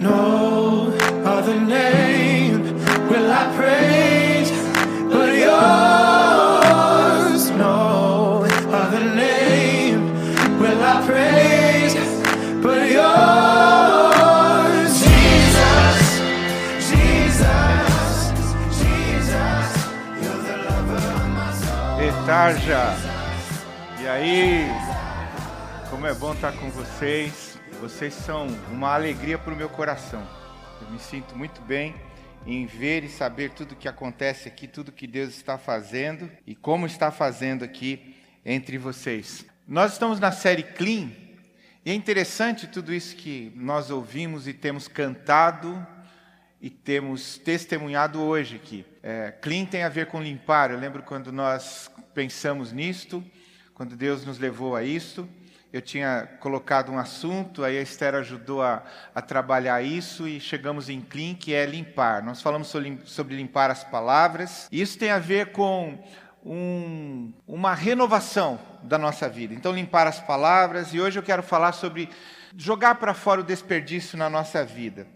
No other name will I praise but yours. No other name will I praise but yours. Jesus, Jesus, Jesus, you're the lover of my soul. Etarja! E aí? Como é bom estar com vocês. Vocês são uma alegria para o meu coração. Eu me sinto muito bem em ver e saber tudo que acontece aqui, tudo que Deus está fazendo e como está fazendo aqui entre vocês. Nós estamos na série Clean e é interessante tudo isso que nós ouvimos e temos cantado e temos testemunhado hoje aqui. É, clean tem a ver com limpar. Eu lembro quando nós pensamos nisto, quando Deus nos levou a isso. Eu tinha colocado um assunto, aí a Esther ajudou a, a trabalhar isso e chegamos em clean, que é limpar. Nós falamos sobre, limpar as palavras. E isso tem a ver com um, uma renovação da nossa vida. Então, limpar as palavras. E hoje eu quero falar sobre jogar para fora o desperdício na nossa vida.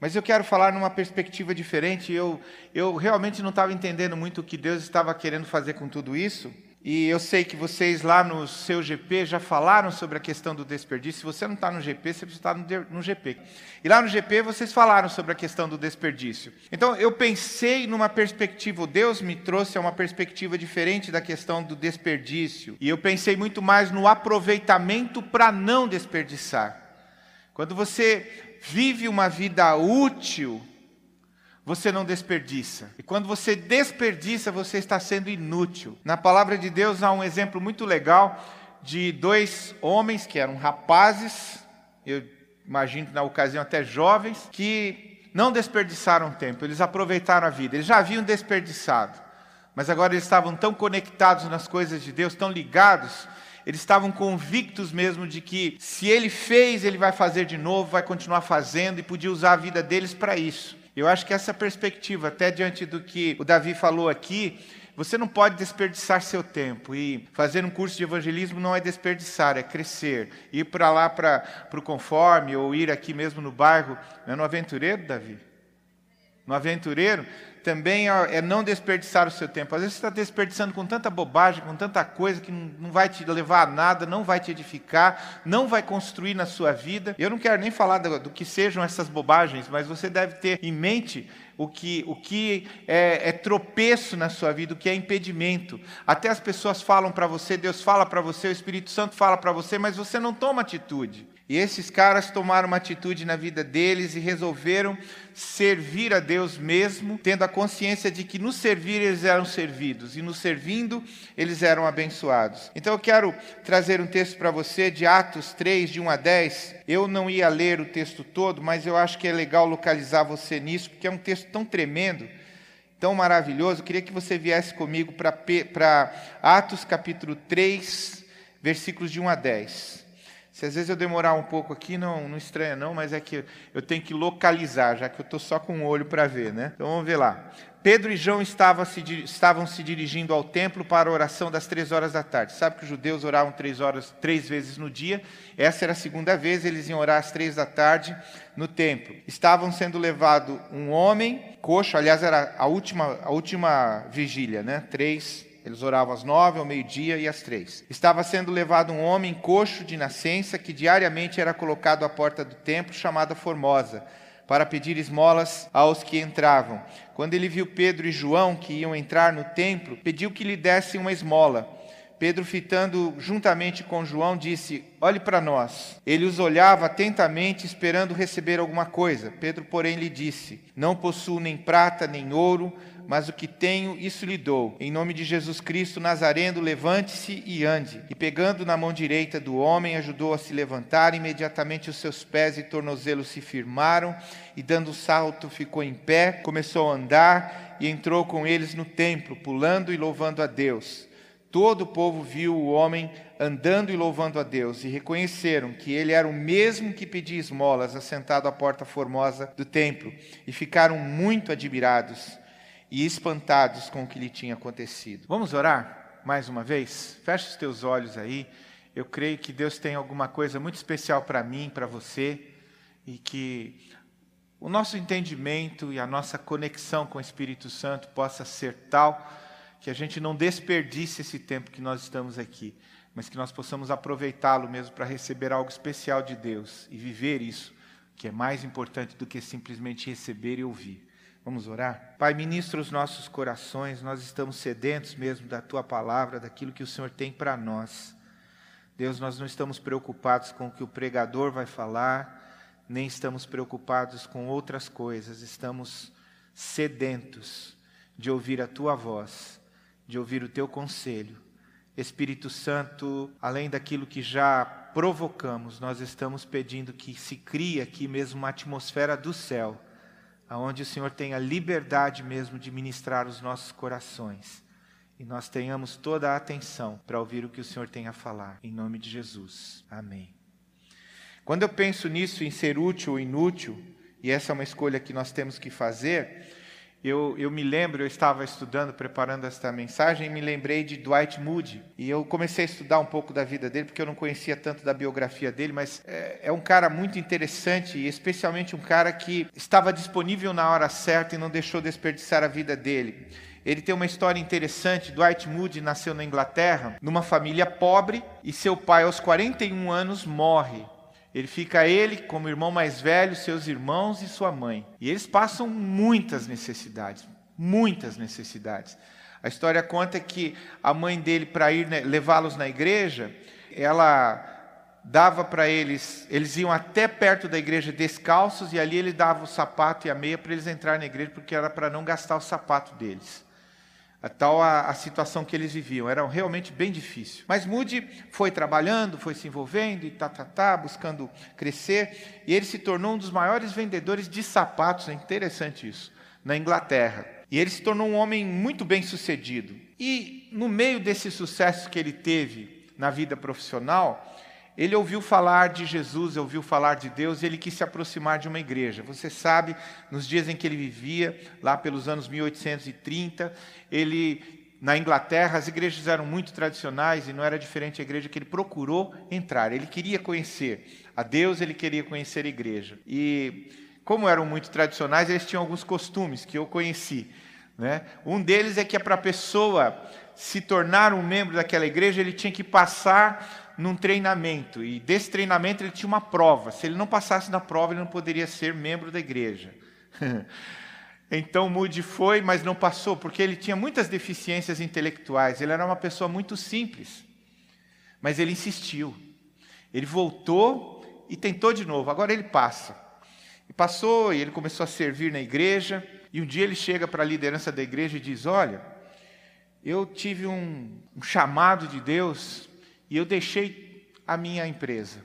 Mas eu quero falar numa perspectiva diferente. Eu, eu realmente não estava entendendo muito o que Deus estava querendo fazer com tudo isso. E eu sei que vocês lá no seu GP já falaram sobre a questão do desperdício. Se você não está no GP, você precisa estar no GP. E lá no GP vocês falaram sobre a questão do desperdício. Então eu pensei numa perspectiva, Deus me trouxe a uma perspectiva diferente da questão do desperdício. E eu pensei muito mais no aproveitamento para não desperdiçar. Quando você vive uma vida útil, você não desperdiça. E quando você desperdiça, você está sendo inútil. Na palavra de Deus há um exemplo muito legal de dois homens que eram rapazes, eu imagino na ocasião até jovens, que não desperdiçaram tempo, eles aproveitaram a vida. Eles já haviam desperdiçado, mas agora eles estavam tão conectados nas coisas de Deus, tão ligados, eles estavam convictos mesmo de que se ele fez, ele vai fazer de novo, vai continuar fazendo e podia usar a vida deles para isso. Eu acho que essa perspectiva, até diante do que o Davi falou aqui, você não pode desperdiçar seu tempo. E fazer um curso de evangelismo não é desperdiçar, é crescer. Ir para lá para o conforme, ou ir aqui mesmo no bairro. Não é no aventureiro, Davi? No aventureiro, também é não desperdiçar o seu tempo. Às vezes você está desperdiçando com tanta bobagem, com tanta coisa que não vai te levar a nada, não vai te edificar, não vai construir na sua vida. Eu não quero nem falar do, do que sejam essas bobagens, mas você deve ter em mente o que, o que é, é, tropeço na sua vida, o que é impedimento. Até as pessoas falam para você, Deus fala para você, o Espírito Santo fala para você, mas você não toma atitude. E esses caras tomaram uma atitude na vida deles e resolveram servir a Deus mesmo, tendo a consciência de que no servir eles eram servidos e no servindo eles eram abençoados. Então eu quero trazer um texto para você de Atos 3, de 1 a 10. Eu não ia ler o texto todo, mas eu acho que é legal localizar você nisso, porque é um texto tão tremendo, tão maravilhoso. Eu queria que você viesse comigo para Atos capítulo 3, versículos de 1 a 10. Se às vezes eu demorar um pouco aqui, não, não estranha não, mas é que eu tenho que localizar, já que eu estou só com um olho para ver, né? Então vamos ver lá. Pedro e João estavam se, estavam se dirigindo ao templo para a oração das três horas da tarde. Sabe que os judeus oravam três horas, três vezes no dia. Essa era a segunda vez, eles iam orar às três da tarde no templo. Estavam sendo levado um homem coxo, aliás, era a última, a última vigília, né? Três eles oravam às nove, ao meio-dia e às três. Estava sendo levado um homem coxo de nascença que diariamente era colocado à porta do templo, chamada Formosa, para pedir esmolas aos que entravam. Quando ele viu Pedro e João que iam entrar no templo, pediu que lhe dessem uma esmola. Pedro, fitando juntamente com João, disse: Olhe para nós. Ele os olhava atentamente, esperando receber alguma coisa. Pedro, porém, lhe disse: Não possuo nem prata nem ouro mas o que tenho, isso lhe dou. Em nome de Jesus Cristo Nazareno, levante-se e ande. E pegando na mão direita do homem, ajudou a se levantar. Imediatamente os seus pés e tornozelos se firmaram, e dando salto ficou em pé, começou a andar e entrou com eles no templo, pulando e louvando a Deus. Todo o povo viu o homem andando e louvando a Deus e reconheceram que ele era o mesmo que pedia esmolas, assentado à porta formosa do templo, e ficaram muito admirados e espantados com o que lhe tinha acontecido. Vamos orar mais uma vez? Feche os teus olhos aí. Eu creio que Deus tem alguma coisa muito especial para mim, para você, e que o nosso entendimento e a nossa conexão com o Espírito Santo possa ser tal que a gente não desperdice esse tempo que nós estamos aqui, mas que nós possamos aproveitá-lo mesmo para receber algo especial de Deus e viver isso, que é mais importante do que simplesmente receber e ouvir. Vamos orar? Pai, ministra os nossos corações, nós estamos sedentos mesmo da tua palavra, daquilo que o Senhor tem para nós. Deus, nós não estamos preocupados com o que o pregador vai falar, nem estamos preocupados com outras coisas, estamos sedentos de ouvir a tua voz, de ouvir o teu conselho. Espírito Santo, além daquilo que já provocamos, nós estamos pedindo que se crie aqui mesmo uma atmosfera do céu, aonde o Senhor tenha liberdade mesmo de ministrar os nossos corações. E nós tenhamos toda a atenção para ouvir o que o Senhor tem a falar. Em nome de Jesus. Amém. Quando eu penso nisso, em ser útil ou inútil, e essa é uma escolha que nós temos que fazer, eu, eu, me lembro, eu estava estudando, preparando esta mensagem, e me lembrei de Dwight Moody. E eu comecei a estudar um pouco da vida dele, porque eu não conhecia tanto da biografia dele, mas é, é um cara muito interessante, e especialmente um cara que estava disponível na hora certa e não deixou desperdiçar a vida dele. Ele tem uma história interessante. Dwight Moody nasceu na Inglaterra, numa família pobre, e seu pai, aos 41 anos, morre. Ele fica ele como irmão mais velho, seus irmãos e sua mãe. E eles passam muitas necessidades, muitas necessidades. A história conta que a mãe dele, para ir né, levá-los na igreja, ela dava para eles, eles iam até perto da igreja descalços e ali ele dava o sapato e a meia para eles entrarem na igreja, porque era para não gastar o sapato deles. A tal a, a, situação que eles viviam, era realmente bem difícil. Mas Moody foi trabalhando, foi se envolvendo e tá, tá, tá, buscando crescer, e ele se tornou um dos maiores vendedores de sapatos, é interessante isso, na Inglaterra. E ele se tornou um homem muito bem sucedido. E no meio desse sucesso que ele teve na vida profissional, ele ouviu falar de Jesus, ouviu falar de Deus, e ele quis se aproximar de uma igreja. Você sabe, nos dias em que ele vivia, lá pelos anos 1830, ele na Inglaterra, as igrejas eram muito tradicionais e não era diferente a igreja que ele procurou entrar. Ele queria conhecer a Deus, ele queria conhecer a igreja. E como eram muito tradicionais, eles tinham alguns costumes que eu conheci. Né? Um deles é que para a pessoa se tornar um membro daquela igreja, ele tinha que passar num treinamento, e desse treinamento ele tinha uma prova. Se ele não passasse na prova, ele não poderia ser membro da igreja. então Moody foi, mas não passou, porque ele tinha muitas deficiências intelectuais. Ele era uma pessoa muito simples, mas ele insistiu. Ele voltou e tentou de novo. Agora ele passa. E passou, e ele começou a servir na igreja. E um dia ele chega para a liderança da igreja e diz: Olha, eu tive um, um chamado de Deus e eu deixei a minha empresa,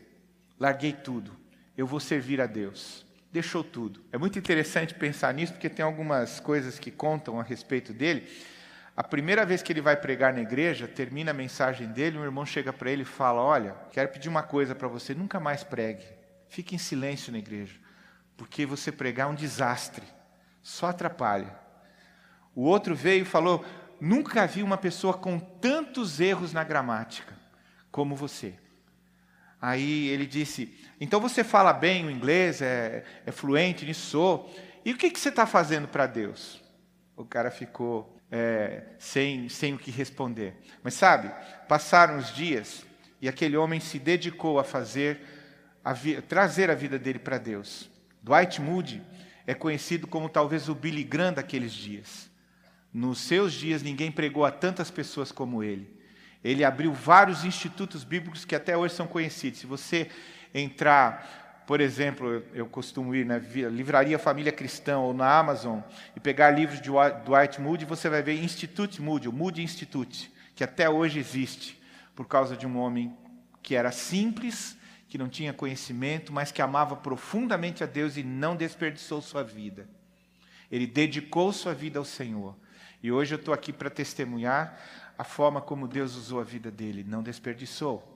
larguei tudo. Eu vou servir a Deus. Deixou tudo. É muito interessante pensar nisso, porque tem algumas coisas que contam a respeito dele. A primeira vez que ele vai pregar na igreja, termina a mensagem dele, um irmão chega para ele e fala: Olha, quero pedir uma coisa para você, nunca mais pregue. Fique em silêncio na igreja, porque você pregar é um desastre, só atrapalha. O outro veio e falou: Nunca vi uma pessoa com tantos erros na gramática como você. Aí ele disse: Então você fala bem o inglês, é, é fluente nisso, sou. E o que, que você está fazendo para Deus? O cara ficou é, sem, sem o que responder. Mas sabe, passaram os dias e aquele homem se dedicou a fazer, a trazer a vida dele para Deus. Dwight Moody é conhecido como talvez o Billy Graham daqueles dias. Nos seus dias ninguém pregou a tantas pessoas como ele. Ele abriu vários institutos bíblicos que até hoje são conhecidos. Se você entrar, por exemplo, eu costumo ir na Livraria Família Cristã ou na Amazon e pegar livros de Dwight Moody, você vai ver Institute Moody, o Moody Institute, que até hoje existe, por causa de um homem que era simples, que não tinha conhecimento, mas que amava profundamente a Deus e não desperdiçou sua vida. Ele dedicou sua vida ao Senhor. E hoje eu estou aqui para testemunhar a forma como Deus usou a vida dele, não desperdiçou.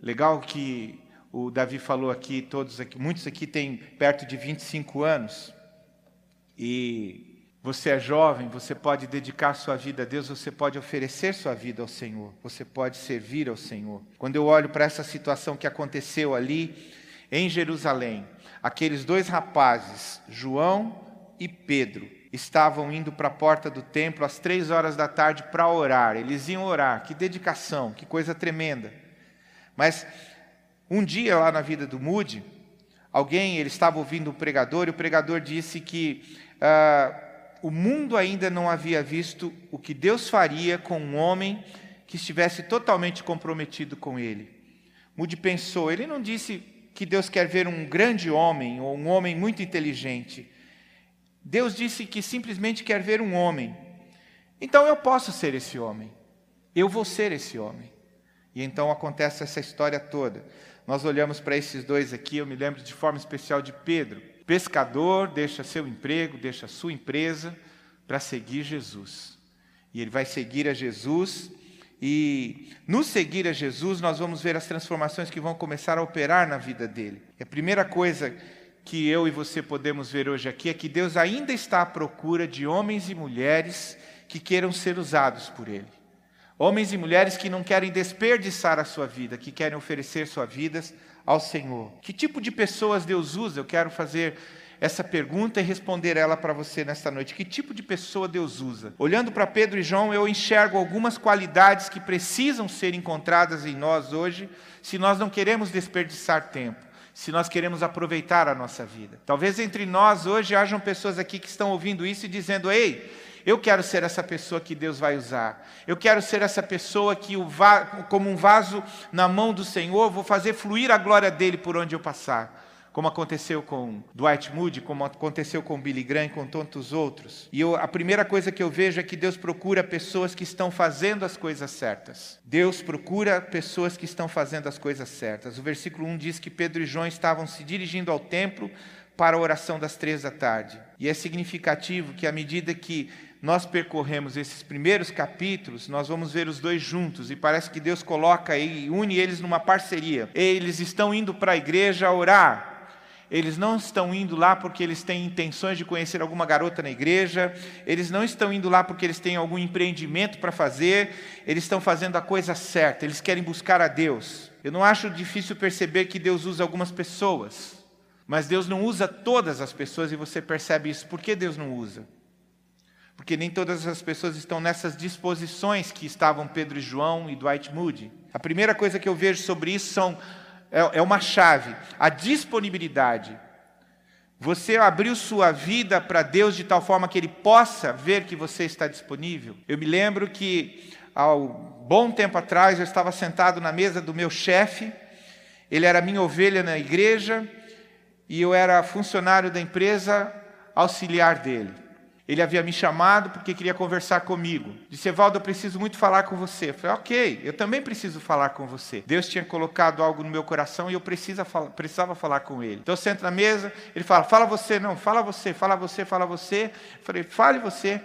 Legal que o Davi falou aqui, todos aqui, muitos aqui têm perto de 25 anos. E você é jovem, você pode dedicar sua vida a Deus, você pode oferecer sua vida ao Senhor, você pode servir ao Senhor. Quando eu olho para essa situação que aconteceu ali em Jerusalém, aqueles dois rapazes, João e Pedro, estavam indo para a porta do templo às três horas da tarde para orar. Eles iam orar, que dedicação, que coisa tremenda. Mas um dia lá na vida do Moody, alguém, ele estava ouvindo um pregador e o pregador disse que ah, o mundo ainda não havia visto o que Deus faria com um homem que estivesse totalmente comprometido com ele. Moody pensou, ele não disse que Deus quer ver um grande homem ou um homem muito inteligente. Deus disse que simplesmente quer ver um homem. Então eu posso ser esse homem. Eu vou ser esse homem. E então acontece essa história toda. Nós olhamos para esses dois aqui, eu me lembro de forma especial de Pedro. Pescador, deixa seu emprego, deixa sua empresa para seguir Jesus. E ele vai seguir a Jesus e no seguir a Jesus, nós vamos ver as transformações que vão começar a operar na vida dele. A primeira coisa que eu e você podemos ver hoje aqui é que Deus ainda está à procura de homens e mulheres que queiram ser usados por Ele. Homens e mulheres que não querem desperdiçar a sua vida, que querem oferecer suas vidas ao Senhor. Que tipo de pessoas Deus usa? Eu quero fazer essa pergunta e responder ela para você nesta noite. Que tipo de pessoa Deus usa? Olhando para Pedro e João, eu enxergo algumas qualidades que precisam ser encontradas em nós hoje, se nós não queremos desperdiçar tempo. Se nós queremos aproveitar a nossa vida. Talvez entre nós hoje hajam pessoas aqui que estão ouvindo isso e dizendo: Ei, eu quero ser essa pessoa que Deus vai usar. Eu quero ser essa pessoa que, como um vaso na mão do Senhor, vou fazer fluir a glória dele por onde eu passar como aconteceu com Dwight Moody, como aconteceu com Billy Graham com tantos outros. E eu, a primeira coisa que eu vejo é que Deus procura pessoas que estão fazendo as coisas certas. Deus procura pessoas que estão fazendo as coisas certas. O versículo 1 diz que Pedro e João estavam se dirigindo ao templo para a oração das três da tarde. E é significativo que, à medida que nós percorremos esses primeiros capítulos, nós vamos ver os dois juntos, e parece que Deus coloca e une eles numa parceria. Eles estão indo para a igreja orar, eles não estão indo lá porque eles têm intenções de conhecer alguma garota na igreja, eles não estão indo lá porque eles têm algum empreendimento para fazer, eles estão fazendo a coisa certa, eles querem buscar a Deus. Eu não acho difícil perceber que Deus usa algumas pessoas, mas Deus não usa todas as pessoas e você percebe isso. Por que Deus não usa? Porque nem todas as pessoas estão nessas disposições que estavam Pedro e João e Dwight Moody. A primeira coisa que eu vejo sobre isso são é, é uma chave, a disponibilidade. Você abriu sua vida para Deus de tal forma que Ele possa ver que você está disponível. Eu me lembro que, há um bom tempo atrás, eu estava sentado na mesa do meu chefe, ele era minha ovelha na igreja, e eu era funcionário da empresa auxiliar dele. Ele havia me chamado porque queria conversar comigo. Disse, Evaldo, eu preciso muito falar com você. Eu falei, ok, eu também preciso falar com você. Deus tinha colocado algo no meu coração e eu precisa, precisava falar com ele. Então eu sento na mesa, ele fala, fala você, não, fala você, fala você, fala você. Eu falei, fale você.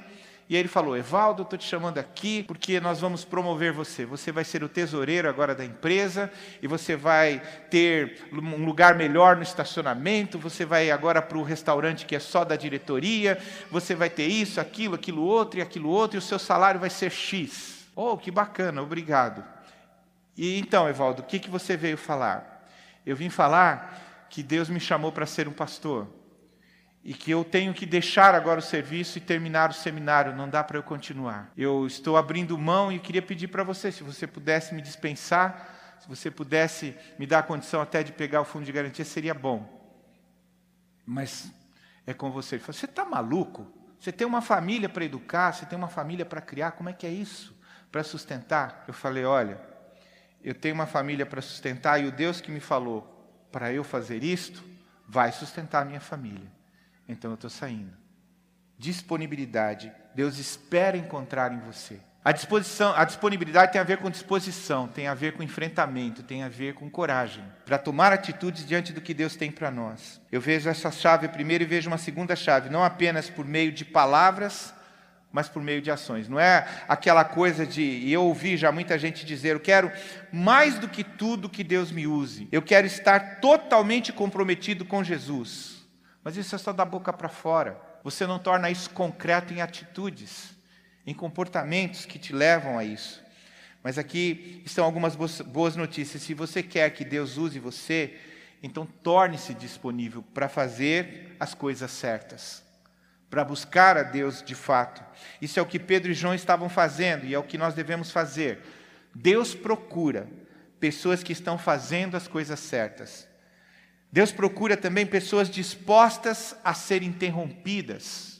E aí ele falou: Evaldo, estou te chamando aqui porque nós vamos promover você. Você vai ser o tesoureiro agora da empresa e você vai ter um lugar melhor no estacionamento. Você vai agora para o restaurante que é só da diretoria. Você vai ter isso, aquilo, aquilo outro e aquilo outro, e o seu salário vai ser X. Oh, que bacana, obrigado. E então, Evaldo, o que, que você veio falar? Eu vim falar que Deus me chamou para ser um pastor e que eu tenho que deixar agora o serviço e terminar o seminário, não dá para eu continuar. Eu estou abrindo mão e queria pedir para você, se você pudesse me dispensar, se você pudesse me dar a condição até de pegar o fundo de garantia, seria bom. Mas é com você. Ele falou: Você está maluco? Você tem uma família para educar, você tem uma família para criar, como é que é isso? Para sustentar? Eu falei: Olha, eu tenho uma família para sustentar e o Deus que me falou para eu fazer isto vai sustentar a minha família então eu estou saindo. Disponibilidade. Deus espera encontrar em você. A disposição, a disponibilidade tem a ver com disposição, tem a ver com enfrentamento, tem a ver com coragem para tomar atitudes diante do que Deus tem para nós. Eu vejo essa chave primeiro e vejo uma segunda chave, não apenas por meio de palavras, mas por meio de ações. Não é aquela coisa de, e eu ouvi já muita gente dizer, eu quero mais do que tudo que Deus me use. Eu quero estar totalmente comprometido com Jesus. Mas isso é só da boca para fora. Você não torna isso concreto em atitudes, em comportamentos que te levam a isso. Mas aqui estão algumas boas notícias. Se você quer que Deus use você, então torne-se disponível para fazer as coisas certas, para buscar a Deus de fato. Isso é o que Pedro e João estavam fazendo e é o que nós devemos fazer. Deus procura pessoas que estão fazendo as coisas certas. Deus procura também pessoas dispostas a ser interrompidas.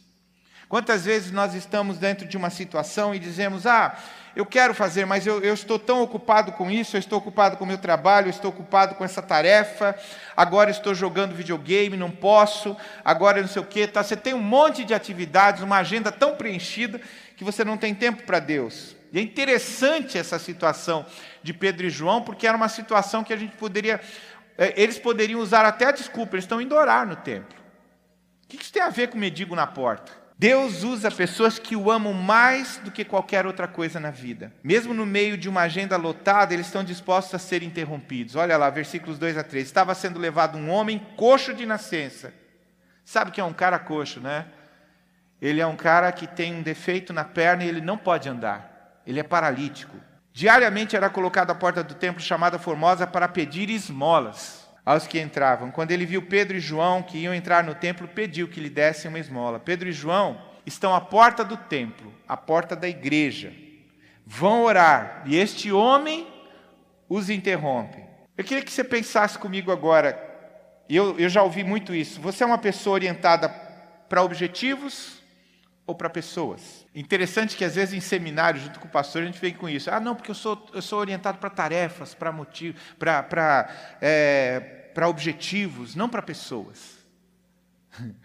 Quantas vezes nós estamos dentro de uma situação e dizemos: Ah, eu quero fazer, mas eu, eu, estou tão ocupado com isso, eu estou ocupado com o meu trabalho, eu estou ocupado com essa tarefa, agora estou jogando videogame, não posso, agora não sei o quê. Tá? Você tem um monte de atividades, uma agenda tão preenchida que você não tem tempo para Deus. E é interessante essa situação de Pedro e João, porque era uma situação que a gente poderia. É, eles poderiam usar até a desculpa, eles estão indo orar no templo. O que isso tem a ver com mendigo na porta? Deus usa pessoas que o amam mais do que qualquer outra coisa na vida. Mesmo no meio de uma agenda lotada, eles estão dispostos a ser interrompidos. Olha lá, versículos 2 a 3. Estava sendo levado um homem coxo de nascença. Sabe que é um cara coxo, né? Ele é um cara que tem um defeito na perna e ele não pode andar. Ele é paralítico. Diariamente era colocado à porta do templo chamada Formosa para pedir esmolas aos que entravam. Quando ele viu Pedro e João que iam entrar no templo, pediu que lhe dessem uma esmola. Pedro e João estão à porta do templo, à porta da igreja. Vão orar e este homem os interrompe. Eu queria que você pensasse comigo agora, eu, eu já ouvi muito isso. Você é uma pessoa orientada para objetivos ou para pessoas? Interessante que às vezes em seminário, junto com o pastor, a gente vem com isso. Ah, não, porque eu sou, eu sou orientado para tarefas, para motivos, para, para é, para objetivos, não para pessoas.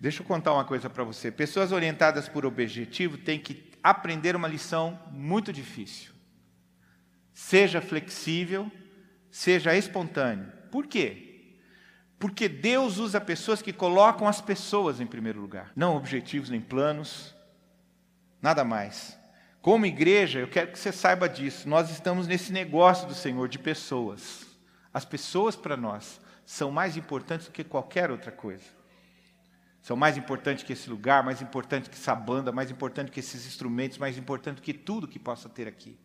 Deixa eu contar uma coisa para você. Pessoas orientadas por objetivo têm que aprender uma lição muito difícil. Seja flexível, seja espontâneo. Por quê? Porque Deus usa pessoas que colocam as pessoas em primeiro lugar, não objetivos nem planos, nada mais. Como igreja, eu quero que você saiba disso. Nós estamos nesse negócio do Senhor de pessoas. As pessoas para nós são mais importantes do que qualquer outra coisa. São mais importantes que esse lugar, mais importantes que essa banda, mais importante que esses instrumentos, mais importante que tudo que possa ter aqui.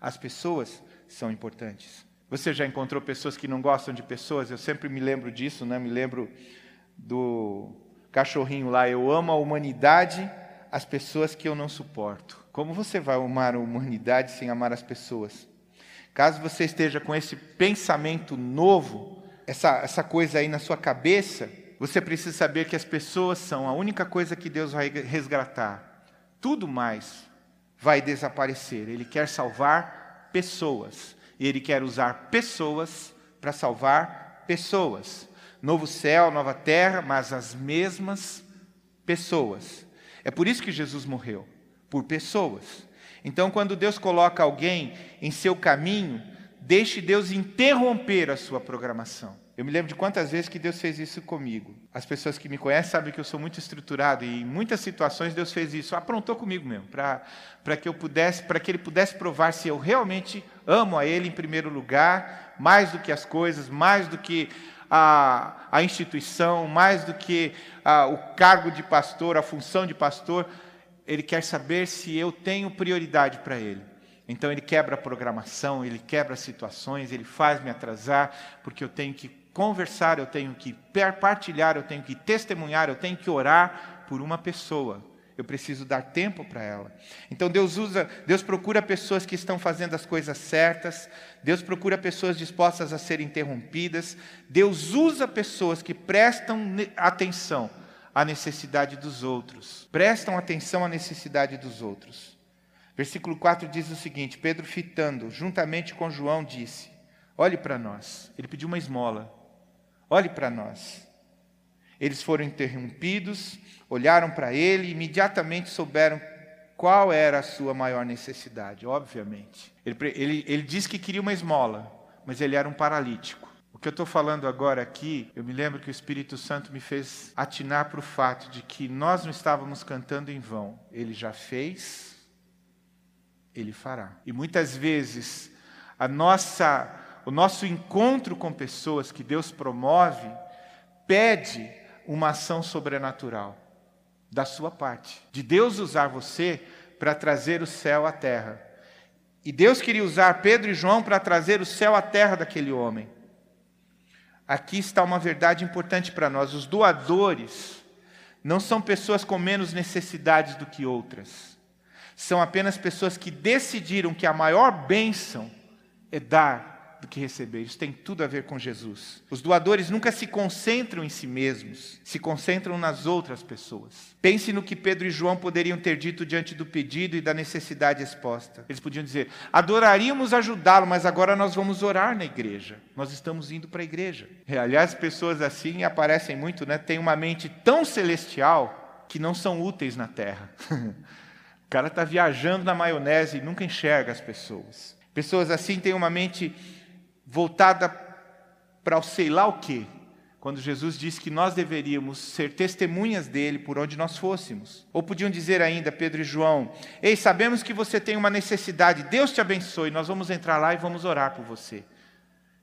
As pessoas são importantes. Você já encontrou pessoas que não gostam de pessoas? Eu sempre me lembro disso, né? Me lembro do cachorrinho lá. Eu amo a humanidade, as pessoas que eu não suporto. Como você vai amar a humanidade sem amar as pessoas? Caso você esteja com esse pensamento novo, essa, essa coisa aí na sua cabeça, você precisa saber que as pessoas são a única coisa que Deus vai resgatar. Tudo mais vai desaparecer. Ele quer salvar pessoas. E Ele quer usar pessoas para salvar pessoas. Novo céu, nova terra, mas as mesmas pessoas. É por isso que Jesus morreu por pessoas. Então, quando Deus coloca alguém em seu caminho, deixe Deus interromper a sua programação. Eu me lembro de quantas vezes que Deus fez isso comigo. As pessoas que me conhecem sabem que eu sou muito estruturado e em muitas situações Deus fez isso, aprontou comigo mesmo, para que eu pudesse, para que ele pudesse provar se eu realmente amo a ele em primeiro lugar, mais do que as coisas, mais do que a, a instituição, mais do que a, o cargo de pastor, a função de pastor ele quer saber se eu tenho prioridade para ele. Então ele quebra a programação, ele quebra as situações, ele faz me atrasar, porque eu tenho que conversar, eu tenho que partilhar, eu tenho que testemunhar, eu tenho que orar por uma pessoa. Eu preciso dar tempo para ela. Então Deus usa, Deus procura pessoas que estão fazendo as coisas certas, Deus procura pessoas dispostas a serem interrompidas, Deus usa pessoas que prestam atenção a necessidade dos outros. Prestam atenção à necessidade dos outros. Versículo 4 diz o seguinte: Pedro, fitando, juntamente com João, disse: Olhe para nós. Ele pediu uma esmola. Olhe para nós. Eles foram interrompidos, olharam para ele e imediatamente souberam qual era a sua maior necessidade, obviamente. Ele, ele, ele disse que queria uma esmola, mas ele era um paralítico. O que eu estou falando agora aqui, eu me lembro que o Espírito Santo me fez atinar para o fato de que nós não estávamos cantando em vão. Ele já fez, ele fará. E muitas vezes a nossa, o nosso encontro com pessoas que Deus promove pede uma ação sobrenatural da sua parte, de Deus usar você para trazer o céu à terra. E Deus queria usar Pedro e João para trazer o céu à terra daquele homem. aqui está uma verdade importante para nós: os doadores não são pessoas com menos necessidades do que outras, são apenas pessoas que decidiram que a maior bênção é dar do que receber. Isso tem tudo a ver com Jesus. Os doadores nunca se concentram em si mesmos, se concentram nas outras pessoas. Pense no que Pedro e João poderiam ter dito diante do pedido e da necessidade exposta. Eles podiam dizer: adoraríamos ajudá-lo, mas agora nós vamos orar na igreja. Nós estamos indo para a igreja. E, aliás, pessoas assim aparecem muito, né? Têm uma mente tão celestial que não são úteis na terra. o cara está viajando na maionese e nunca enxerga as pessoas. Pessoas assim têm uma mente voltada para o sei lá o quê, quando Jesus disse que nós deveríamos ser testemunhas dele por onde nós fôssemos. Ou podiam dizer ainda, Pedro e João: Ei, sabemos que você tem uma necessidade, Deus te abençoe, nós vamos entrar lá e vamos orar por você.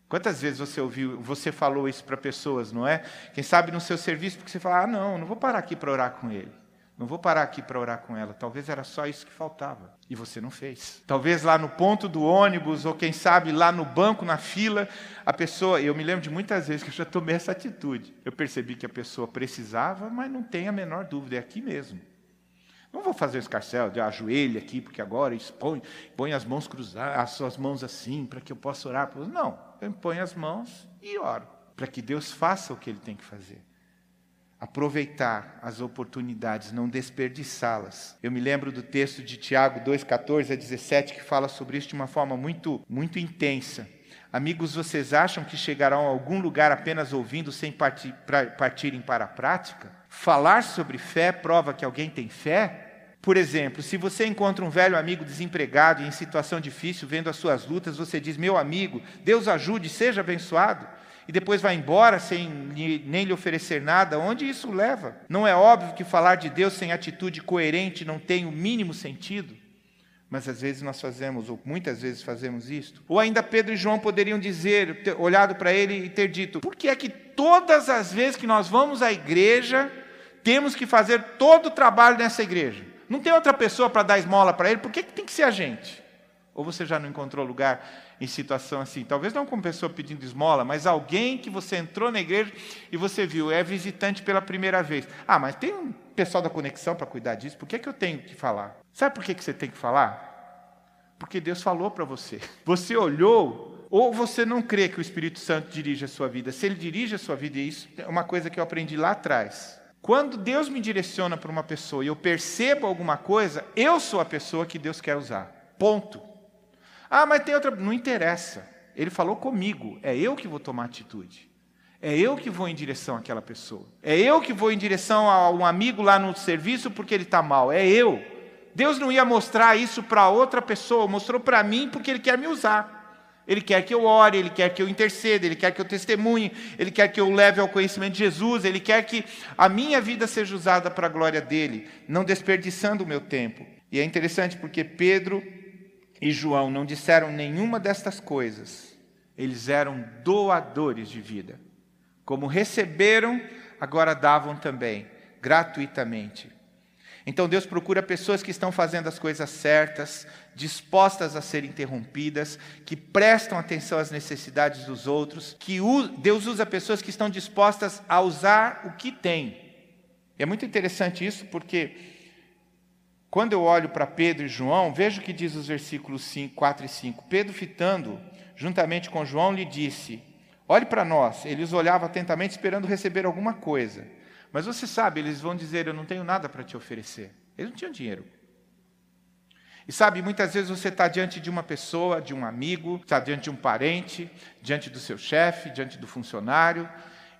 Quantas vezes você ouviu, você falou isso para pessoas, não é? Quem sabe no seu serviço, porque você fala: Ah, não, não vou parar aqui para orar com ele. Não vou parar aqui para orar com ela. Talvez era só isso que faltava. E você não fez. Talvez lá no ponto do ônibus, ou quem sabe lá no banco, na fila, a pessoa. Eu me lembro de muitas vezes que eu já tomei essa atitude. Eu percebi que a pessoa precisava, mas não tem a menor dúvida, é aqui mesmo. Não vou fazer o escarcel de ajoelho aqui, porque agora expõe, põe as mãos cruzadas, as suas mãos assim, para que eu possa orar. Não, eu ponho as mãos e oro, para que Deus faça o que Ele tem que fazer aproveitar as oportunidades, não desperdiçá-las. Eu me lembro do texto de Tiago 2:14 a 17 que fala sobre isso de uma forma muito muito intensa. Amigos, vocês acham que chegarão a algum lugar apenas ouvindo sem partir, pra, partirem para a prática? Falar sobre fé prova que alguém tem fé? Por exemplo, se você encontra um velho amigo desempregado e em situação difícil, vendo as suas lutas, você diz: Meu amigo, Deus ajude, seja abençoado e depois vai embora sem nem lhe oferecer nada, onde isso leva? Não é óbvio que falar de Deus sem atitude coerente não tem o mínimo sentido? Mas às vezes nós fazemos, ou muitas vezes fazemos isto. Ou ainda Pedro e João poderiam dizer, ter olhado para ele e ter dito: por que é que todas as vezes que nós vamos à igreja, temos que fazer todo o trabalho nessa igreja? Não tem outra pessoa para dar esmola para ele, por que, que tem que ser a gente? Ou você já não encontrou lugar em situação assim. Talvez não com pessoa pedindo esmola, mas alguém que você entrou na igreja e você viu, é visitante pela primeira vez. Ah, mas tem um pessoal da conexão para cuidar disso, por que, é que eu tenho que falar? Sabe por que, que você tem que falar? Porque Deus falou para você. Você olhou, ou você não crê que o Espírito Santo dirige a sua vida. Se ele dirige a sua vida, e isso é uma coisa que eu aprendi lá atrás. Quando Deus me direciona para uma pessoa e eu percebo alguma coisa, eu sou a pessoa que Deus quer usar. Ponto. Ah, mas tem outra. Não interessa. Ele falou comigo. É eu que vou tomar atitude. É eu que vou em direção àquela pessoa. É eu que vou em direção a um amigo lá no serviço porque ele está mal. É eu. Deus não ia mostrar isso para outra pessoa, mostrou para mim porque Ele quer me usar. Ele quer que eu ore, Ele quer que eu interceda, Ele quer que eu testemunhe, Ele quer que eu leve ao conhecimento de Jesus, Ele quer que a minha vida seja usada para a glória dEle, não desperdiçando o meu tempo. E é interessante porque Pedro e João não disseram nenhuma destas coisas, eles eram doadores de vida. Como receberam, agora davam também, gratuitamente. Então Deus procura pessoas que estão fazendo as coisas certas, dispostas a ser interrompidas, que prestam atenção às necessidades dos outros, que Deus usa pessoas que estão dispostas a usar o que tem. E é muito interessante isso porque quando eu olho para Pedro e João, vejo o que diz os versículos 5, 4 e 5. Pedro, fitando, juntamente com João, lhe disse: Olhe para nós. Eles olhavam atentamente, esperando receber alguma coisa. Mas você sabe, eles vão dizer: Eu não tenho nada para te oferecer. Eles não tinham dinheiro. E sabe, muitas vezes você está diante de uma pessoa, de um amigo, está diante de um parente, diante do seu chefe, diante do funcionário,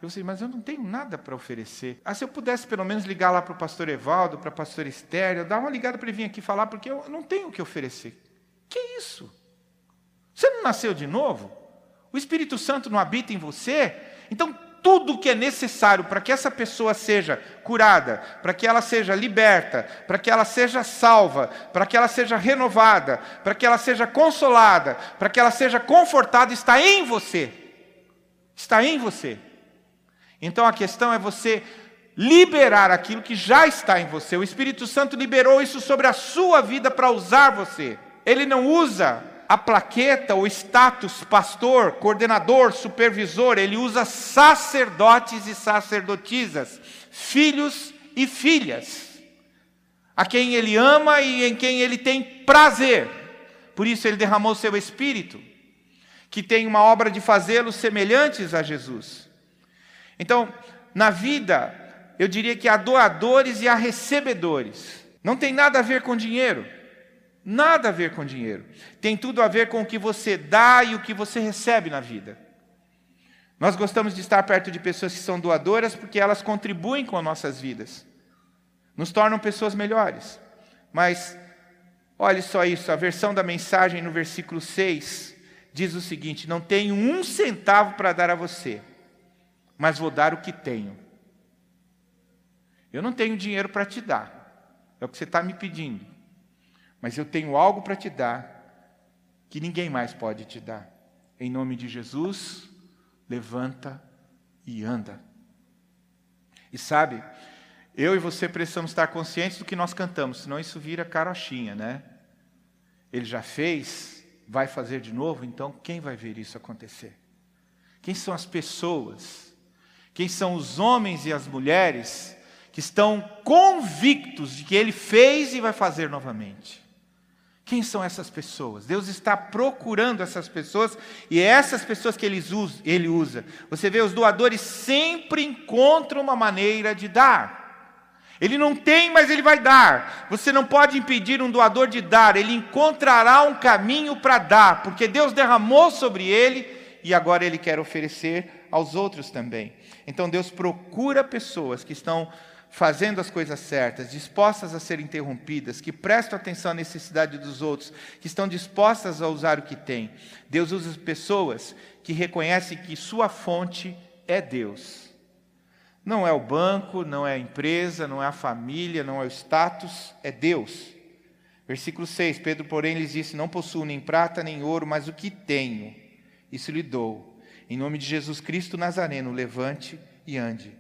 eu sei, mas eu não tenho nada para oferecer. Ah, se eu pudesse pelo menos ligar lá para o pastor Evaldo, para a pastora Estéreo, dar uma ligada para ele vir aqui falar, porque eu não tenho o que oferecer. Que isso? Você não nasceu de novo? O Espírito Santo não habita em você? Então, tudo que é necessário para que essa pessoa seja curada, para que ela seja liberta, para que ela seja salva, para que ela seja renovada, para que ela seja consolada, para que ela seja confortada, está em você. Está em você. Então a questão é você liberar aquilo que já está em você. O Espírito Santo liberou isso sobre a sua vida para usar você. Ele não usa a plaqueta, o status pastor, coordenador, supervisor, ele usa sacerdotes e sacerdotisas, filhos e filhas, a quem ele ama e em quem ele tem prazer. Por isso ele derramou seu espírito, que tem uma obra de fazê-los semelhantes a Jesus. Então, na vida, eu diria que há doadores e há recebedores. Não tem nada a ver com dinheiro. Nada a ver com dinheiro. Tem tudo a ver com o que você dá e o que você recebe na vida. Nós gostamos de estar perto de pessoas que são doadoras porque elas contribuem com as nossas vidas, nos tornam pessoas melhores. Mas, olhe só isso: a versão da mensagem no versículo 6 diz o seguinte: Não tenho um centavo para dar a você, mas vou dar o que tenho. Eu não tenho dinheiro para te dar, é o que você está me pedindo mas eu tenho algo para te dar que ninguém mais pode te dar. Em nome de Jesus, levanta e anda. E sabe, eu e você precisamos estar conscientes do que nós cantamos, senão isso vira carochinha, né? Ele já fez, vai fazer de novo, então quem vai ver isso acontecer? Quem são as pessoas? Quem são os homens e as mulheres que estão convictos de que ele fez e vai fazer novamente? Quem são essas pessoas? Deus está procurando essas pessoas e é essas pessoas que ele usa. Você vê, os doadores sempre encontram uma maneira de dar. Ele não tem, mas ele vai dar. Você não pode impedir um doador de dar, ele encontrará um caminho para dar, porque Deus derramou sobre ele e agora ele quer oferecer aos outros também. Então Deus procura pessoas que estão fazendo as coisas certas, dispostas a ser interrompidas, que prestam atenção à necessidade dos outros, que estão dispostas a usar o que têm. Deus usa pessoas que reconhecem que sua fonte é Deus. Não é o banco, não é a empresa, não é a família, não é o status, é Deus. Versículo 6: Pedro, porém, lhes disse: Não possuo nem prata nem ouro, mas o que tenho, isso lhe dou. Em nome de Jesus Cristo Nazareno, levante e ande.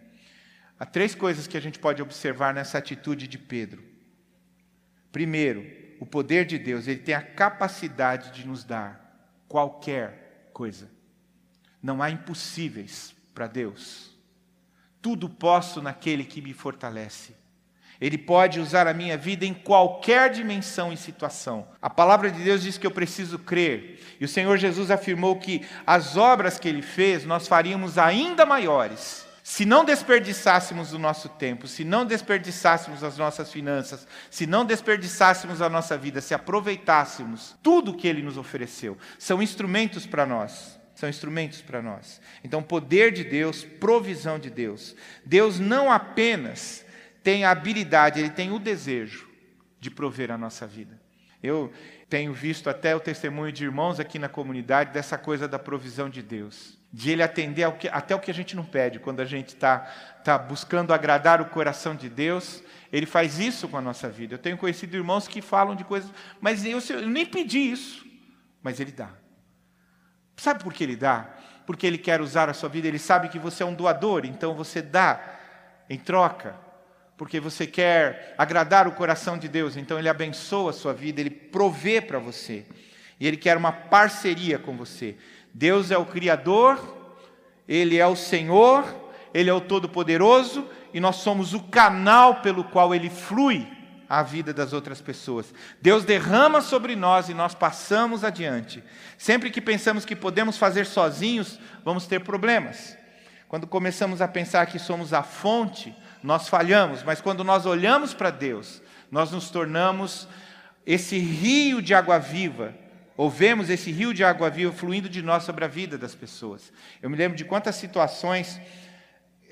Há três coisas que a gente pode observar nessa atitude de Pedro. Primeiro, o poder de Deus, ele tem a capacidade de nos dar qualquer coisa. Não há impossíveis para Deus. Tudo posso naquele que me fortalece. Ele pode usar a minha vida em qualquer dimensão e situação. A palavra de Deus diz que eu preciso crer. E o Senhor Jesus afirmou que as obras que ele fez nós faríamos ainda maiores se não desperdiçássemos o nosso tempo, se não desperdiçássemos as nossas finanças, se não desperdiçássemos a nossa vida, se aproveitássemos tudo que Ele nos ofereceu, são instrumentos para nós. São instrumentos para nós. Então, poder de Deus, provisão de Deus. Deus não apenas tem a habilidade, Ele tem o desejo de prover a nossa vida. Eu tenho visto até o testemunho de irmãos aqui na comunidade dessa coisa da provisão de Deus de Ele atender que, até o que a gente não pede, quando a gente está tá buscando agradar o coração de Deus, Ele faz isso com a nossa vida. Eu tenho conhecido irmãos que falam de coisas, mas eu, eu nem pedi isso, mas Ele dá. Sabe por que Ele dá? Porque Ele quer usar a sua vida, Ele sabe que você é um doador, então você dá em troca, porque você quer agradar o coração de Deus, então Ele abençoa a sua vida, Ele provê para você, e Ele quer uma parceria com você. Deus é o Criador, Ele é o Senhor, Ele é o Todo-Poderoso e nós somos o canal pelo qual Ele flui a vida das outras pessoas. Deus derrama sobre nós e nós passamos adiante. Sempre que pensamos que podemos fazer sozinhos, vamos ter problemas. Quando começamos a pensar que somos a fonte, nós falhamos, mas quando nós olhamos para Deus, nós nos tornamos esse rio de água viva ou vemos esse rio de água viva fluindo de nós sobre a vida das pessoas. Eu me lembro de quantas situações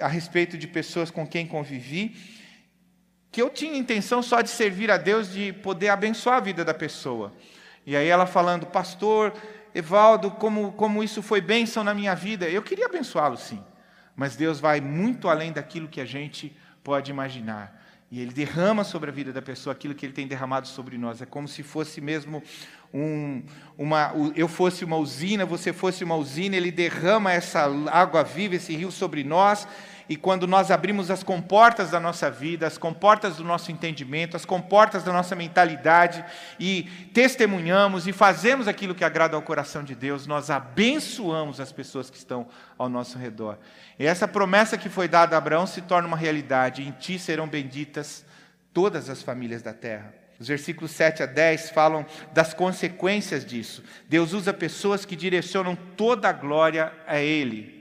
a respeito de pessoas com quem convivi, que eu tinha intenção só de servir a Deus, de poder abençoar a vida da pessoa. E aí ela falando, pastor, Evaldo, como, como isso foi bênção na minha vida. Eu queria abençoá-lo, sim. Mas Deus vai muito além daquilo que a gente pode imaginar. E Ele derrama sobre a vida da pessoa aquilo que Ele tem derramado sobre nós. É como se fosse mesmo um, uma, eu fosse uma usina, você fosse uma usina, Ele derrama essa água viva, esse rio sobre nós, e quando nós abrimos as comportas da nossa vida, as comportas do nosso entendimento, as comportas da nossa mentalidade e testemunhamos e fazemos aquilo que agrada ao coração de Deus, nós abençoamos as pessoas que estão ao nosso redor. E essa promessa que foi dada a Abraão se torna uma realidade: em ti serão benditas todas as famílias da terra. Os versículos 7 a 10 falam das consequências disso. Deus usa pessoas que direcionam toda a glória a Ele.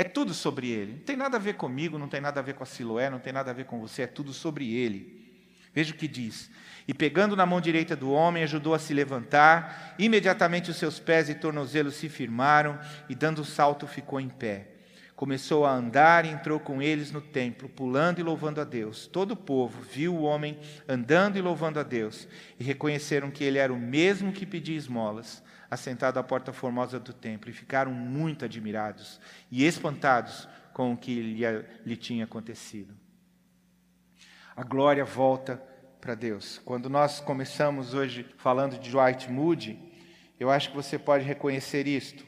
É tudo sobre ele. Não tem nada a ver comigo, não tem nada a ver com a Siloé, não tem nada a ver com você, é tudo sobre ele. Veja o que diz. E pegando na mão direita do homem, ajudou a se levantar. Imediatamente os seus pés e tornozelos se firmaram, e dando um salto ficou em pé. Começou a andar e entrou com eles no templo, pulando e louvando a Deus. Todo o povo viu o homem andando e louvando a Deus, e reconheceram que ele era o mesmo que pedia esmolas assentado à porta formosa do templo, e ficaram muito admirados e espantados com o que lhe, lhe tinha acontecido. A glória volta para Deus. Quando nós começamos hoje falando de Dwight Moody, eu acho que você pode reconhecer isto.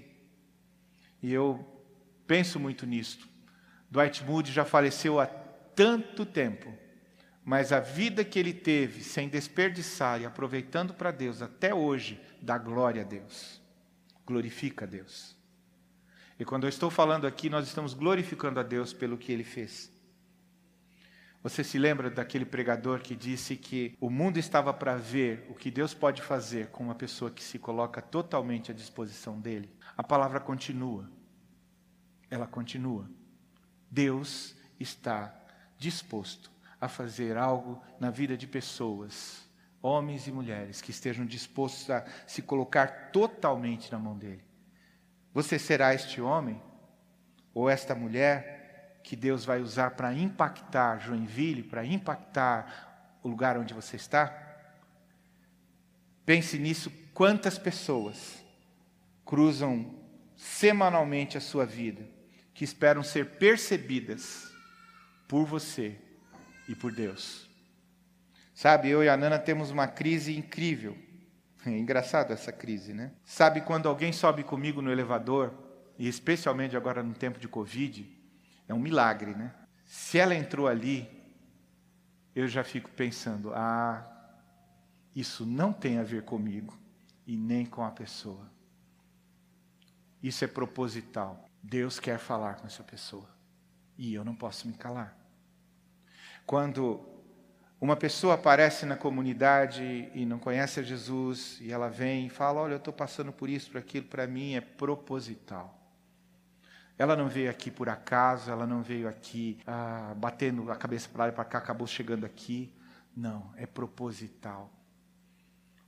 E eu penso muito nisto. Dwight Moody já faleceu há tanto tempo, mas a vida que ele teve sem desperdiçar e aproveitando para Deus até hoje dá glória a Deus, glorifica a Deus. E quando eu estou falando aqui, nós estamos glorificando a Deus pelo que ele fez. Você se lembra daquele pregador que disse que o mundo estava para ver o que Deus pode fazer com uma pessoa que se coloca totalmente à disposição dele? A palavra continua. Ela continua. Deus está disposto a fazer algo na vida de pessoas homens e mulheres que estejam dispostos a se colocar totalmente na mão dele. Você será este homem ou esta mulher que Deus vai usar para impactar Joinville, para impactar o lugar onde você está? Pense nisso, quantas pessoas cruzam semanalmente a sua vida que esperam ser percebidas por você e por Deus. Sabe, eu e a Nana temos uma crise incrível. É engraçado essa crise, né? Sabe quando alguém sobe comigo no elevador, e especialmente agora no tempo de Covid, é um milagre, né? Se ela entrou ali, eu já fico pensando: ah, isso não tem a ver comigo e nem com a pessoa. Isso é proposital. Deus quer falar com essa pessoa e eu não posso me calar. Quando uma pessoa aparece na comunidade e não conhece a Jesus, e ela vem e fala: Olha, eu estou passando por isso, por aquilo, para mim é proposital. Ela não veio aqui por acaso, ela não veio aqui ah, batendo a cabeça para lá e para cá, acabou chegando aqui. Não, é proposital.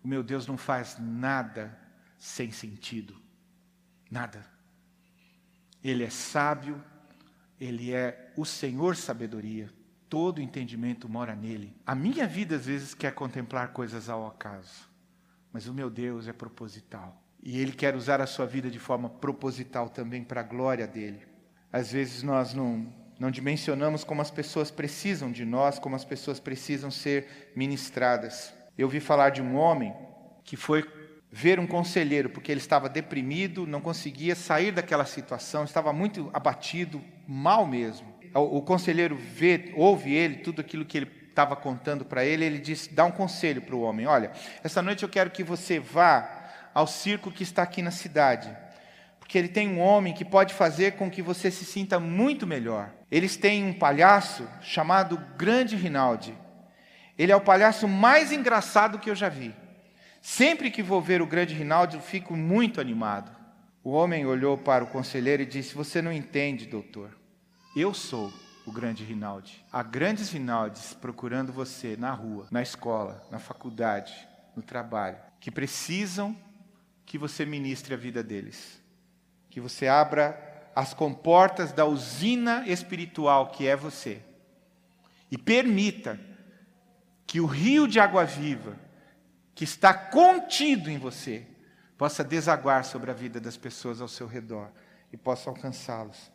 O meu Deus não faz nada sem sentido. Nada. Ele é sábio, ele é o Senhor sabedoria todo entendimento mora nele. A minha vida às vezes quer contemplar coisas ao acaso, mas o meu Deus é proposital. E ele quer usar a sua vida de forma proposital também para a glória dele. Às vezes nós não, não dimensionamos como as pessoas precisam de nós, como as pessoas precisam ser ministradas. Eu ouvi falar de um homem que foi ver um conselheiro porque ele estava deprimido, não conseguia sair daquela situação, estava muito abatido, mal mesmo o, conselheiro vê, ouve ele, tudo aquilo que ele estava contando para ele, ele diz, dá um conselho para o homem: Olha, essa noite eu quero que você vá ao circo que está aqui na cidade, porque ele tem um homem que pode fazer com que você se sinta muito melhor. Eles têm um palhaço chamado Grande Rinaldi. Ele é o palhaço mais engraçado que eu já vi. Sempre que vou ver o Grande Rinaldi, eu fico muito animado. O homem olhou para o conselheiro e disse: Você não entende, doutor. Eu sou o grande Rinaldi. Há grandes Rinaldes procurando você na rua, na escola, na faculdade, no trabalho, que precisam que você ministre a vida deles. Que você abra as comportas da usina espiritual que é você. E permita que o rio de água viva, que está contido em você, possa desaguar sobre a vida das pessoas ao seu redor e possa alcançá-los.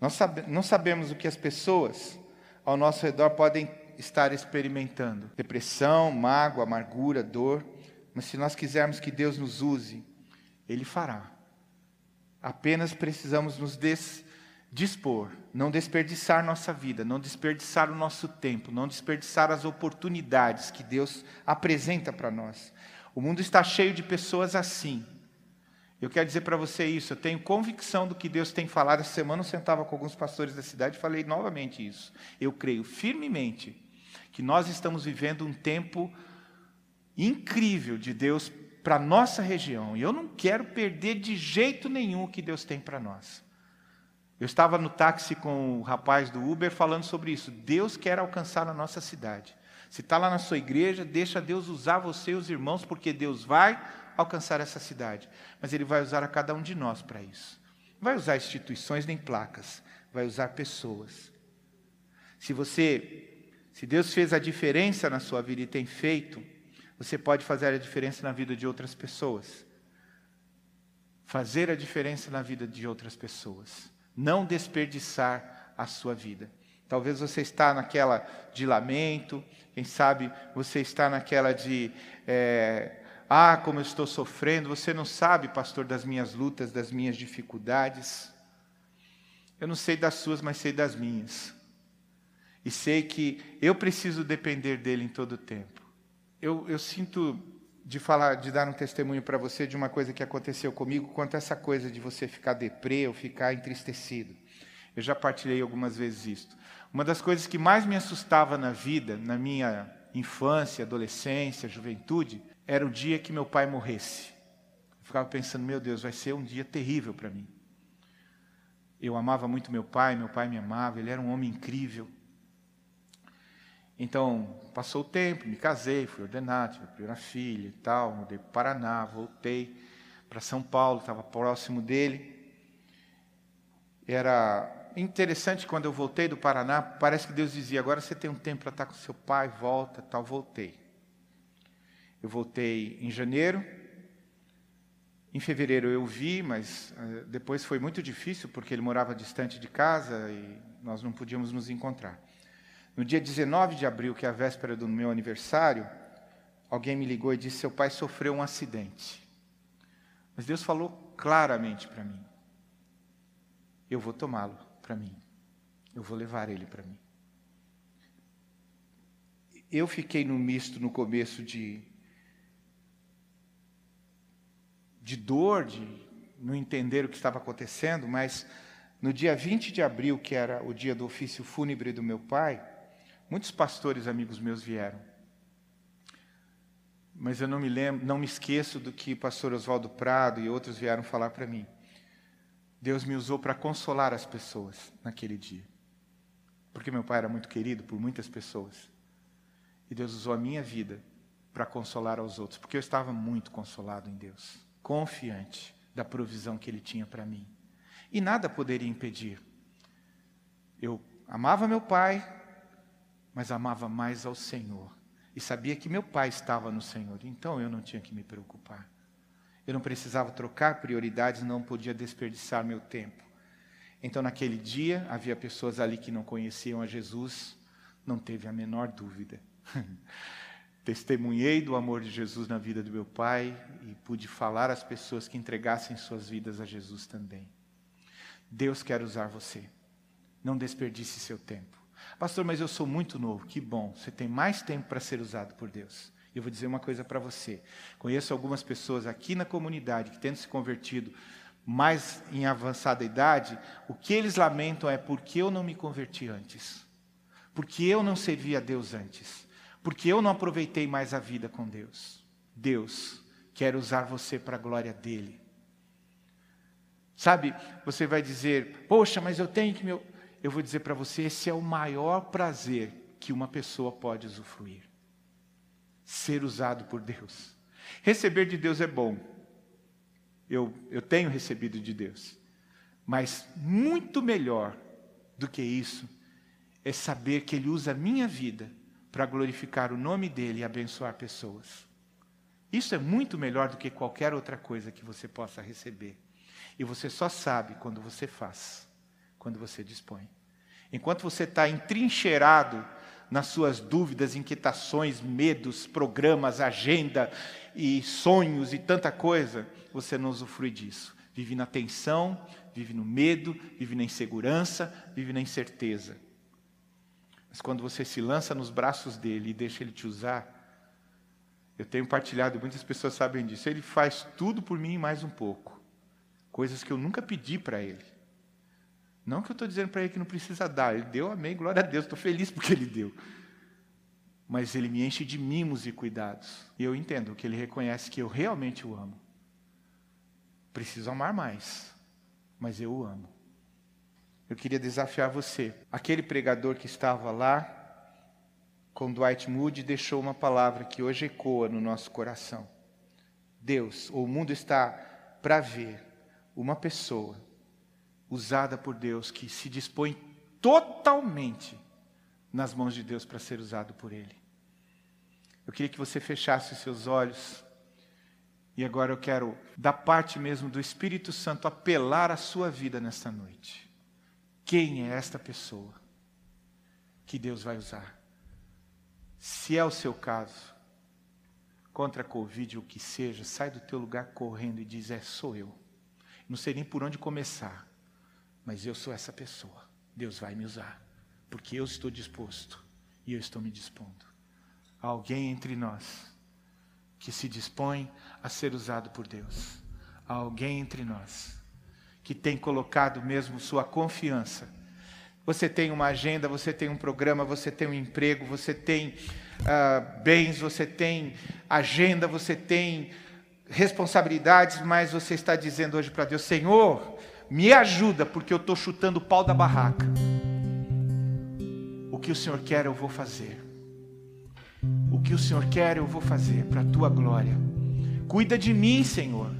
Nós não sabemos o que as pessoas ao nosso redor podem estar experimentando: depressão, mágoa, amargura, dor. Mas se nós quisermos que Deus nos use, Ele fará. Apenas precisamos nos des, dispor, não desperdiçar nossa vida, não desperdiçar o nosso tempo, não desperdiçar as oportunidades que Deus apresenta para nós. O mundo está cheio de pessoas assim. Eu quero dizer para você isso, eu tenho convicção do que Deus tem falado. Essa semana eu sentava com alguns pastores da cidade e falei novamente isso. Eu creio firmemente que nós estamos vivendo um tempo incrível de Deus para a nossa região. E eu não quero perder de jeito nenhum o que Deus tem para nós. Eu estava no táxi com o rapaz do Uber falando sobre isso. Deus quer alcançar a nossa cidade. Se está lá na sua igreja, deixa Deus usar você e os irmãos, porque Deus vai alcançar essa cidade. Mas Ele vai usar a cada um de nós para isso. Não vai usar instituições nem placas, vai usar pessoas. Se você, se Deus fez a diferença na sua vida e tem feito, você pode fazer a diferença na vida de outras pessoas. Fazer a diferença na vida de outras pessoas. Não desperdiçar a sua vida. Talvez você está naquela de lamento, quem sabe você está naquela de é, ah, como eu estou sofrendo. Você não sabe, pastor, das minhas lutas, das minhas dificuldades. Eu não sei das suas, mas sei das minhas. E sei que eu preciso depender dele em todo o tempo. Eu, eu sinto de falar, de dar um testemunho para você de uma coisa que aconteceu comigo, quanto a essa coisa de você ficar deprê ou ficar entristecido. Eu já partilhei algumas vezes isso. Uma das coisas que mais me assustava na vida, na minha infância, adolescência, juventude, era o dia que meu pai morresse. Eu ficava pensando, meu Deus, vai ser um dia terrível para mim. Eu amava muito meu pai, meu pai me amava, ele era um homem incrível. Então, passou o tempo, me casei, fui ordenado, tive a primeira filha e tal, mudei para o Paraná, voltei para São Paulo, estava próximo dele. Era interessante quando eu voltei do Paraná, parece que Deus dizia: agora você tem um tempo para estar com seu pai, volta, tal. Voltei. Eu voltei em janeiro. Em fevereiro eu vi, mas uh, depois foi muito difícil porque ele morava distante de casa e nós não podíamos nos encontrar. No dia 19 de abril, que é a véspera do meu aniversário, alguém me ligou e disse: Seu pai sofreu um acidente. Mas Deus falou claramente para mim: Eu vou tomá-lo para mim. Eu vou levar ele para mim. Eu fiquei no misto no começo de, de dor, de não entender o que estava acontecendo, mas no dia 20 de abril, que era o dia do ofício fúnebre do meu pai, Muitos pastores amigos meus vieram. Mas eu não me lembro, não me esqueço do que o pastor Oswaldo Prado e outros vieram falar para mim. Deus me usou para consolar as pessoas naquele dia. Porque meu pai era muito querido por muitas pessoas. E Deus usou a minha vida para consolar aos outros, porque eu estava muito consolado em Deus, confiante da provisão que ele tinha para mim. E nada poderia impedir. Eu amava meu pai, mas amava mais ao Senhor. E sabia que meu pai estava no Senhor, então eu não tinha que me preocupar. Eu não precisava trocar prioridades, não podia desperdiçar meu tempo. Então, naquele dia, havia pessoas ali que não conheciam a Jesus, não teve a menor dúvida. Testemunhei do amor de Jesus na vida do meu pai e pude falar às pessoas que entregassem suas vidas a Jesus também. Deus quer usar você. Não desperdice seu tempo. Pastor, mas eu sou muito novo. Que bom, você tem mais tempo para ser usado por Deus. Eu vou dizer uma coisa para você. Conheço algumas pessoas aqui na comunidade que tendo se convertido mais em avançada idade, o que eles lamentam é porque eu não me converti antes. Porque eu não servi a Deus antes. Porque eu não aproveitei mais a vida com Deus. Deus quer usar você para a glória dele. Sabe, você vai dizer, poxa, mas eu tenho que me eu vou dizer para você: esse é o maior prazer que uma pessoa pode usufruir. Ser usado por Deus. Receber de Deus é bom. Eu, eu tenho recebido de Deus. Mas muito melhor do que isso é saber que Ele usa a minha vida para glorificar o nome dEle e abençoar pessoas. Isso é muito melhor do que qualquer outra coisa que você possa receber. E você só sabe quando você faz quando você dispõe. Enquanto você está entrincheirado nas suas dúvidas, inquietações, medos, programas, agenda e sonhos e tanta coisa, você não usufrui disso. Vive na tensão, vive no medo, vive na insegurança, vive na incerteza. Mas quando você se lança nos braços dele e deixa ele te usar, eu tenho partilhado, muitas pessoas sabem disso, ele faz tudo por mim e mais um pouco. Coisas que eu nunca pedi para ele. Não que eu estou dizendo para ele que não precisa dar, ele deu, amém, glória a Deus, estou feliz porque ele deu. Mas ele me enche de mimos e cuidados. E eu entendo que ele reconhece que eu realmente o amo. Preciso amar mais, mas eu o amo. Eu queria desafiar você. Aquele pregador que estava lá com Dwight Moody deixou uma palavra que hoje ecoa no nosso coração. Deus, o mundo está para ver uma pessoa usada por Deus que se dispõe totalmente nas mãos de Deus para ser usado por Ele. Eu queria que você fechasse os seus olhos. E agora eu quero, da parte mesmo do Espírito Santo, apelar à sua vida nesta noite. Quem é esta pessoa que Deus vai usar? Se é o seu caso, contra a Covid ou o que seja, sai do teu lugar correndo e diz: É, sou eu. Não sei nem por onde começar, mas eu sou essa pessoa. Deus vai me usar, porque eu estou disposto e eu estou me dispondo. Há alguém entre nós que se dispõe a ser usado por Deus. Há alguém entre nós que tem colocado mesmo sua confiança. Você tem uma agenda, você tem um programa, você tem um emprego, você tem uh, bens, você tem agenda, você tem responsabilidades, mas você está dizendo hoje para Deus: Senhor, me ajuda, porque eu estou chutando o pau da barraca. O que o Senhor quer, eu vou fazer. O que o Senhor quer, eu vou fazer para a tua glória. Cuida de mim, Senhor.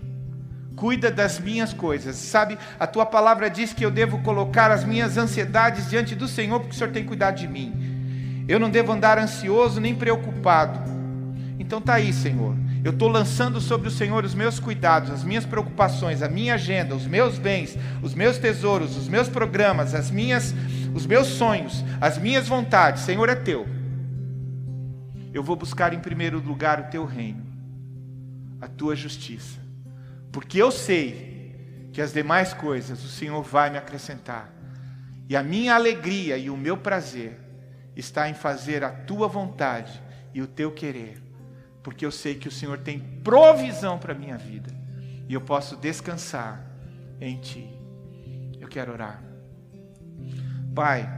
Cuida das minhas coisas. Sabe, a tua palavra diz que eu devo colocar as minhas ansiedades diante do Senhor, porque o Senhor tem cuidado de mim. Eu não devo andar ansioso nem preocupado. Então tá aí, Senhor. Eu estou lançando sobre o Senhor os meus cuidados, as minhas preocupações, a minha agenda, os meus bens, os meus tesouros, os meus programas, as minhas, os meus sonhos, as minhas vontades. Senhor é teu. Eu vou buscar em primeiro lugar o teu reino, a tua justiça, porque eu sei que as demais coisas o Senhor vai me acrescentar. E a minha alegria e o meu prazer está em fazer a tua vontade e o teu querer, porque eu sei que o Senhor tem provisão para a minha vida e eu posso descansar em Ti. Eu quero orar. Pai,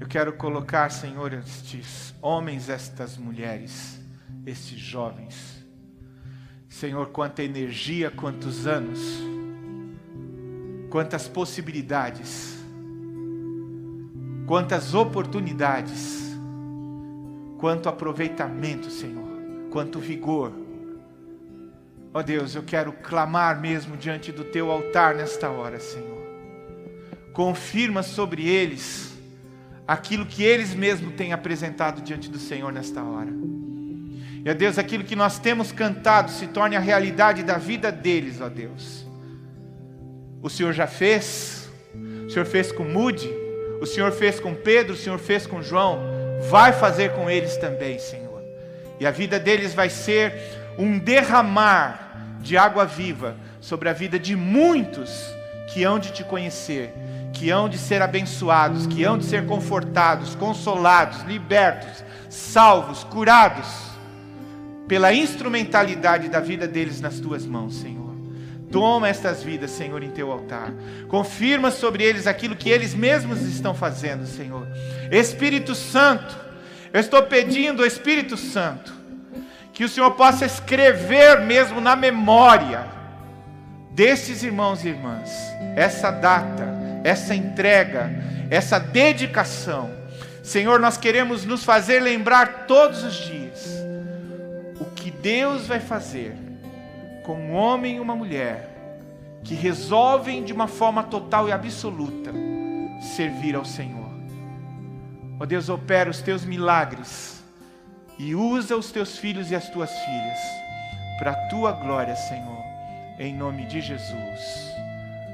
eu quero colocar, Senhor, estes homens, estas mulheres, estes jovens. Senhor, quanta energia, quantos anos, quantas possibilidades, quantas oportunidades, quanto aproveitamento, Senhor, quanto vigor. Ó oh Deus, eu quero clamar mesmo diante do teu altar nesta hora, Senhor. Confirma sobre eles aquilo que eles mesmos têm apresentado diante do Senhor nesta hora. E, ó Deus, aquilo que nós temos cantado se torne a realidade da vida deles, ó Deus. O Senhor já fez, o Senhor fez com Mude, o Senhor fez com Pedro, o Senhor fez com João, vai fazer com eles também, Senhor. E a vida deles vai ser um derramar de água viva sobre a vida de muitos que hão de te conhecer que hão de ser abençoados, que hão de ser confortados, consolados, libertos, salvos, curados, pela instrumentalidade da vida deles nas tuas mãos, Senhor. Toma estas vidas, Senhor, em teu altar. Confirma sobre eles aquilo que eles mesmos estão fazendo, Senhor. Espírito Santo, eu estou pedindo, Espírito Santo, que o Senhor possa escrever mesmo na memória destes irmãos e irmãs essa data essa entrega, essa dedicação. Senhor, nós queremos nos fazer lembrar todos os dias o que Deus vai fazer com um homem e uma mulher que resolvem de uma forma total e absoluta servir ao Senhor. Ó oh Deus, opera os teus milagres e usa os teus filhos e as tuas filhas para a tua glória, Senhor, em nome de Jesus.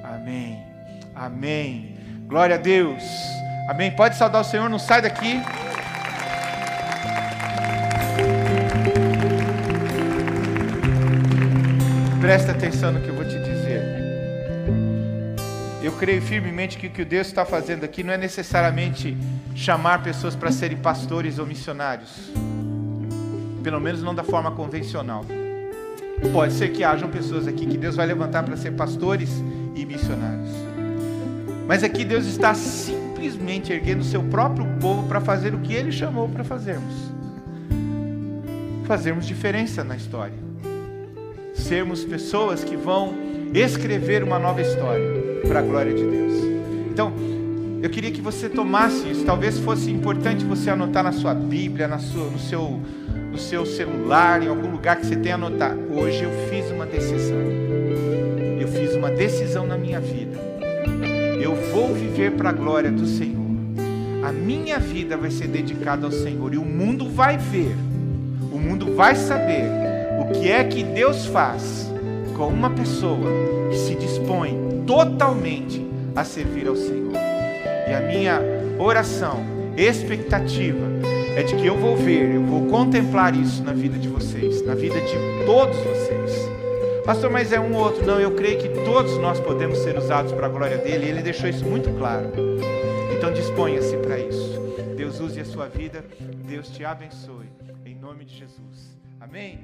Amém. Amém. Glória a Deus. Amém. Pode saudar o Senhor, não sai daqui. Presta atenção no que eu vou te dizer. Eu creio firmemente que o que Deus está fazendo aqui não é necessariamente chamar pessoas para serem pastores ou missionários, pelo menos não da forma convencional. Pode ser que hajam pessoas aqui que Deus vai levantar para ser pastores e missionários. Mas aqui Deus está simplesmente erguendo o seu próprio povo para fazer o que ele chamou para fazermos. Fazermos diferença na história. Sermos pessoas que vão escrever uma nova história para a glória de Deus. Então, eu queria que você tomasse isso. Talvez fosse importante você anotar na sua Bíblia, na sua, no seu no seu celular, em algum lugar que você tenha anotar. Hoje eu fiz uma decisão. Eu fiz uma decisão na minha vida. Eu vou viver para a glória do Senhor. A minha vida vai ser dedicada ao Senhor e o mundo vai ver. O mundo vai saber o que é que Deus faz com uma pessoa que se dispõe totalmente a servir ao Senhor. E a minha oração, expectativa é de que eu vou ver, eu vou contemplar isso na vida de vocês, na vida de todos vocês. Pastor, mas é um ou outro. Não, eu creio que todos nós podemos ser usados para a glória dele, e ele deixou isso muito claro. Então disponha-se para isso. Deus use a sua vida, Deus te abençoe. Em nome de Jesus. Amém?